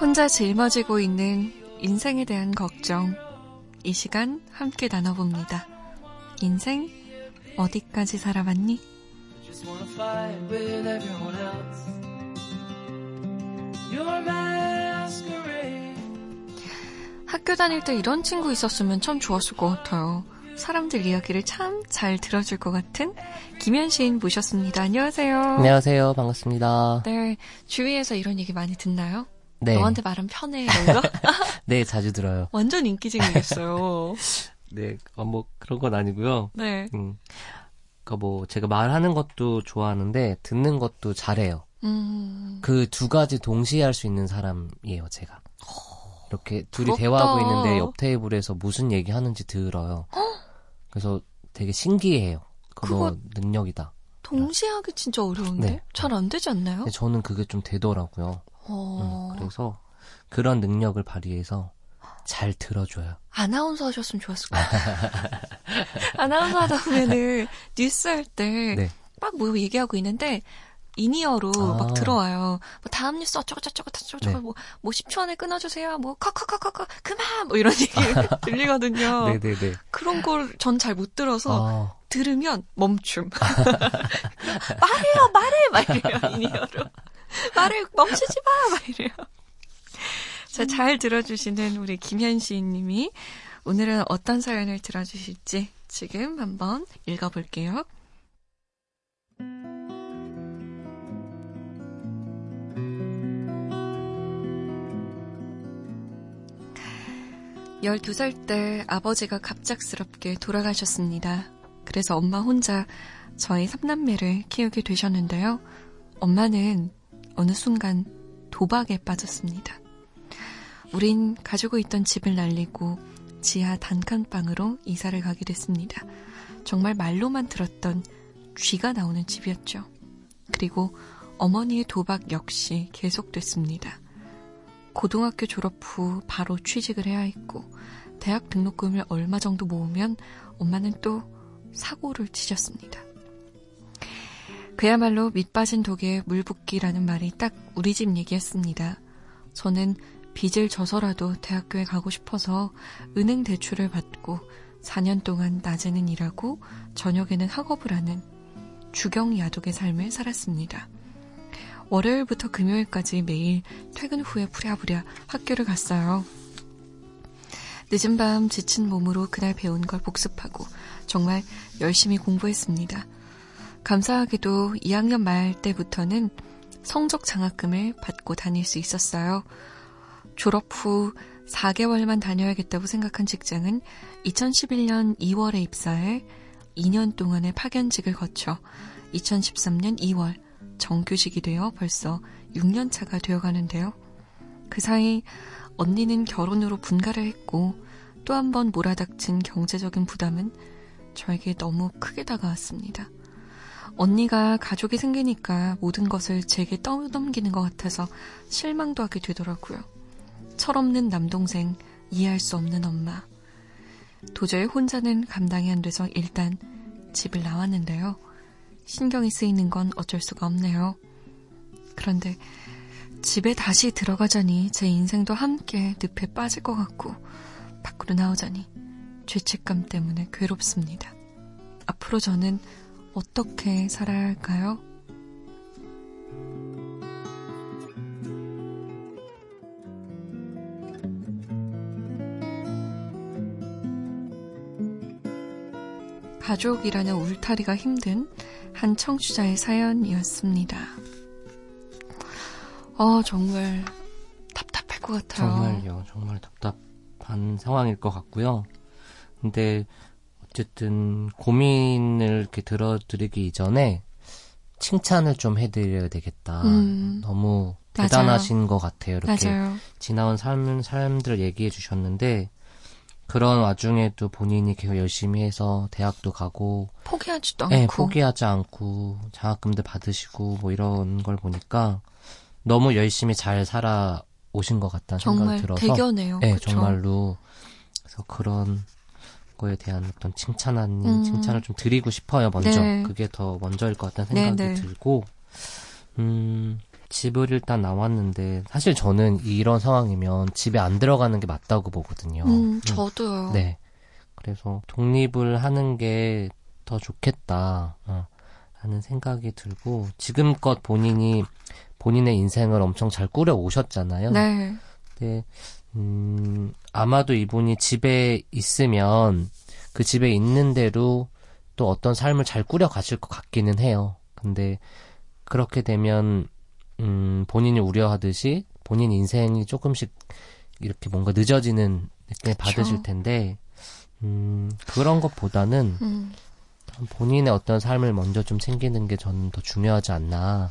혼자 짊어지고 있는 인생에 대한 걱정. 이 시간 함께 나눠봅니다. 인생 어디까지 살아봤니? 학교 다닐 때 이런 친구 있었으면 참 좋았을 것 같아요. 사람들 이야기를 참 잘 들어줄 것 같은 김현 시인 모셨습니다. 안녕하세요. 안녕하세요. 반갑습니다. 네, 주위에서 이런 얘기 많이 듣나요? 네. 너한테 말은 편해 이런 거? 네, 자주 들어요. 완전 인기쟁이겠어요. 네, 어, 뭐 그런 건 아니고요. 네. 음, 그뭐 제가 말하는 것도 좋아하는데 듣는 것도 잘해요. 음. 그 두 가지 동시에 할 수 있는 사람이에요, 제가. 이렇게 둘이 부럽다. 대화하고 있는데 옆 테이블에서 무슨 얘기 하는지 들어요. 그래서 되게 신기해요. 그거 능력이다. 동시에 하기 진짜 어려운데? 네. 잘안 되지 않나요? 네, 저는 그게 좀 되더라고요. 어... 음, 그래서 그런 능력을 발휘해서 잘 들어줘요. 아나운서 하셨으면 좋았을 것 같아요. 아나운서 하다 보면은 뉴스 할 때 막뭐 네. 얘기하고 있는데 in-ear로 아. 막 들어와요. 뭐 다음 뉴스 어쩌고 저쩌고 저쩌고 네. 뭐, 뭐 10초 안에 끊어주세요. 뭐 커커커커커 그만 뭐 이런 얘기 들리거든요. 네네네. 그런 걸 전 잘 못 들어서 아. 들으면 멈춤. 말해요 말해 막 이래요 in-ear로. 말을 멈추지 마! 막 이래요. 자, 잘 들어주시는 우리 김현시 님이 오늘은 어떤 사연을 들어주실지 지금 한번 읽어볼게요. 1 2살때 아버지가 갑작스럽게 돌아가셨습니다. 그래서 엄마 혼자 저희 삼남매를 키우게 되셨는데요. 엄마는 어느 순간 도박에 빠졌습니다. 우린 가지고 있던 집을 날리고 지하 단칸방으로 이사를 가게 됐습니다. 정말 말로만 들었던 쥐가 나오는 집이었죠. 그리고 어머니의 도박 역시 계속됐습니다. 고등학교 졸업 후 바로 취직을 해야 했고, 대학 등록금을 얼마 정도 모으면 엄마는 또 사고를 치셨습니다. 그야말로 밑 빠진 독에 물 붓기라는 말이 딱 우리 집 얘기였습니다. 저는 빚을 져서라도 대학교에 가고 싶어서 은행 대출을 받고 4년 동안 낮에는 일하고 저녁에는 학업을 하는 주경 야독의 삶을 살았습니다. 월요일부터 금요일까지 매일 퇴근 후에 부랴부랴 학교를 갔어요. 늦은 밤 지친 몸으로 그날 배운 걸 복습하고 정말 열심히 공부했습니다. 감사하게도 2학년 말 때부터는 성적 장학금을 받고 다닐 수 있었어요. 졸업 후 4개월만 다녀야겠다고 생각한 직장은 2011년 2월에 입사해 2년 동안의 파견직을 거쳐 2013년 2월 정규직이 되어 벌써 6년 차가 되어 가는데요. 그 사이 언니는 결혼으로 분가를 했고 또 한 번 몰아닥친 경제적인 부담은 저에게 너무 크게 다가왔습니다. 언니가 가족이 생기니까 모든 것을 제게 떠넘기는 것 같아서 실망도 하게 되더라고요. 철없는 남동생, 이해할 수 없는 엄마. 도저히 혼자는 감당이 안 돼서 일단 집을 나왔는데요. 신경이 쓰이는 건 어쩔 수가 없네요. 그런데 집에 다시 들어가자니 제 인생도 함께 늪에 빠질 것 같고 밖으로 나오자니 죄책감 때문에 괴롭습니다. 앞으로 저는 어떻게 살아야 할까요? 가족이라는 울타리가 힘든 한 청취자의 사연이었습니다. 어, 정말 답답할 것 같아요. 정말요. 정말 답답한 상황일 것 같고요. 근데 어쨌든 고민을 이렇게 들어드리기 이전에 칭찬을 좀 해드려야 되겠다. 음. 너무 대단하신 맞아요. 것 같아요. 이렇게 맞아요. 지나온 삶, 삶들 얘기해 주셨는데 그런 와중에도 본인이 계속 열심히 해서 대학도 가고 포기하지도 네, 않고 포기하지 않고 장학금도 받으시고 뭐 이런 걸 보니까 너무 열심히 잘 살아 오신 것 같다는 생각이 들어서 대견해요. 네, 그쵸? 정말로 그래서 그런 거에 대한 어떤 칭찬한 음. 칭찬을 좀 드리고 싶어요. 먼저 네. 그게 더 먼저일 것 같다는 생각이 네, 네. 들고 음 집을 일단 나왔는데 사실 저는 이런 상황이면 집에 안 들어가는 게 맞다고 보거든요. 음, 저도요. 네. 그래서 독립을 하는 게 더 좋겠다. 어, 하는 생각이 들고 지금껏 본인이 본인의 인생을 엄청 잘 꾸려 오셨잖아요. 네. 근데 음, 아마도 이분이 집에 있으면 그 집에 있는 대로 또 어떤 삶을 잘 꾸려 가실 것 같기는 해요. 근데 그렇게 되면 음, 본인이 우려하듯이 본인 인생이 조금씩 이렇게 뭔가 늦어지는 느낌을. 받으실 텐데 음, 그런 것보다는 음, 본인의 어떤 삶을 먼저 좀 챙기는 게 저는 더 중요하지 않나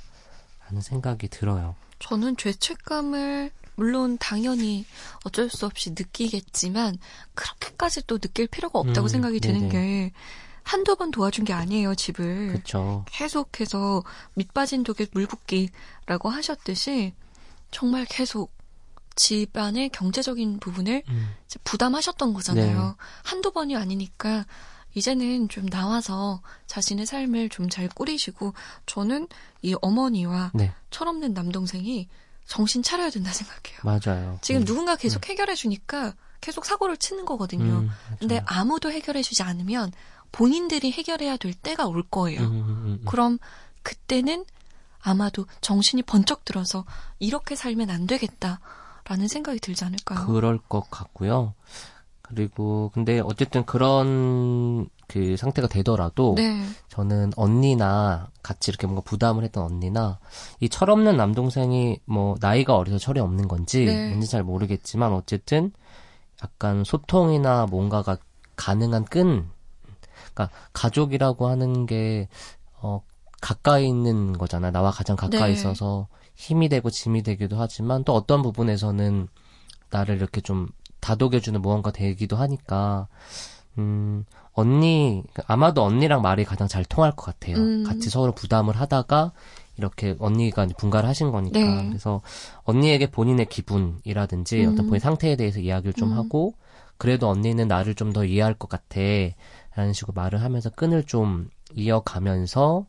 하는 생각이 들어요. 저는 죄책감을 물론 당연히 어쩔 수 없이 느끼겠지만 그렇게까지 또 느낄 필요가 없다고 음, 생각이 드는 네네. 게 한두 번 도와준 게 아니에요, 집을. 그렇죠. 계속해서 밑빠진 독에 물 붓기라고 하셨듯이 정말 계속 집안의 경제적인 부분을 음, 부담하셨던 거잖아요. 네. 한두 번이 아니니까 이제는 좀 나와서 자신의 삶을 좀 잘 꾸리시고 저는 이 어머니와 네, 철없는 남동생이 정신 차려야 된다 생각해요. 맞아요. 지금 음, 누군가 계속 해결해 주니까 계속 사고를 치는 거거든요. 음. 근데 아무도 해결해 주지 않으면 본인들이 해결해야 될 때가 올 거예요. 음, 음, 음, 그럼 그때는 아마도 정신이 번쩍 들어서 이렇게 살면 안 되겠다라는 생각이 들지 않을까요? 그럴 것 같고요. 그리고 근데 어쨌든 그런 그 상태가 되더라도 네. 저는 언니나 같이 이렇게 뭔가 부담을 했던 언니나 이 철없는 남동생이 뭐 나이가 어려서 철이 없는 건지 네. 뭔지 잘 모르겠지만 어쨌든 약간 소통이나 뭔가가 가능한 끈 그러니까 가족이라고 하는 게 어, 가까이 있는 거잖아요. 나와 가장 가까이 네. 있어서 힘이 되고 짐이 되기도 하지만 또 어떤 부분에서는 나를 이렇게 좀 다독여주는 무언가 되기도 하니까 음 언니 아마도 언니랑 말이 가장 잘 통할 것 같아요. 음. 같이 서로 부담을 하다가 이렇게 언니가 분가를 하신 거니까 네. 그래서 언니에게 본인의 기분이라든지 음. 어떤 본인 상태에 대해서 이야기를 좀 음. 하고 그래도 언니는 나를 좀 더 이해할 것 같아 라는 식으로 말을 하면서 끈을 좀 이어가면서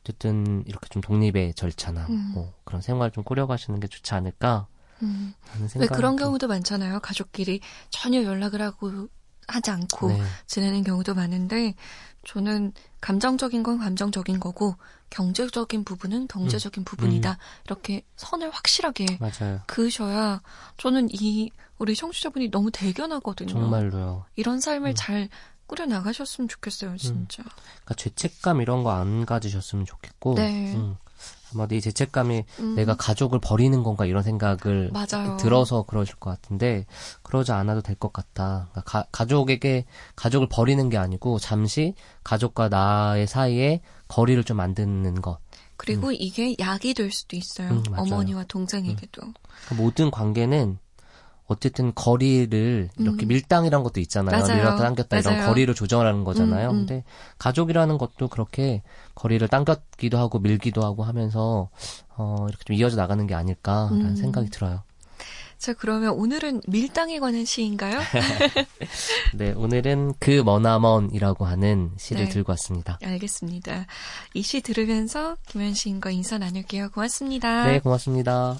어쨌든 이렇게 좀 독립의 절차나 음. 뭐 그런 생활 좀 꾸려가시는 게 좋지 않을까 음. 왜 그런 경우도 많잖아요. 가족끼리 전혀 연락을 하고 하지 않고 네. 지내는 경우도 많은데 저는 감정적인 건 감정적인 거고 경제적인 부분은 경제적인 부분이다. 이렇게 선을 확실하게 맞아요. 그으셔야 저는 이 우리 청취자분이 너무 대견하거든요. 정말로요. 이런 삶을 음. 잘 꾸려 나가셨으면 좋겠어요, 진짜. 그러니까 죄책감 이런 거 안 가지셨으면 좋겠고 네. 음, 아마도 이 죄책감이 음, 내가 가족을 버리는 건가 이런 생각을 맞아요. 들어서 그러실 것 같은데 그러지 않아도 될 것 같다. 그러니까 가, 가족에게 가족을 버리는 게 아니고 잠시 가족과 나의 사이에 거리를 좀 만드는 것. 그리고 이게 약이 될 수도 있어요. 음. 어머니와 동생에게도. 그러니까 모든 관계는 어쨌든 거리를 이렇게 음. 밀당이란 것도 있잖아요. 맞아요. 밀었다 당겼다 이런 맞아요. 거리를 조정하는 거잖아요. 음, 음. 근데 가족이라는 것도 그렇게 거리를 당겼기도 하고 밀기도 하고 하면서 어 이렇게 좀 이어져 나가는 게 아닐까라는 음. 생각이 들어요. 자, 그러면 오늘은 밀당에 관한 시인가요? 네, 오늘은 그 머나먼이라고 하는 시를 네. 들고 왔습니다. 알겠습니다. 이 시 들으면서 김현 시인과 인사 나눌게요. 고맙습니다. 네, 고맙습니다.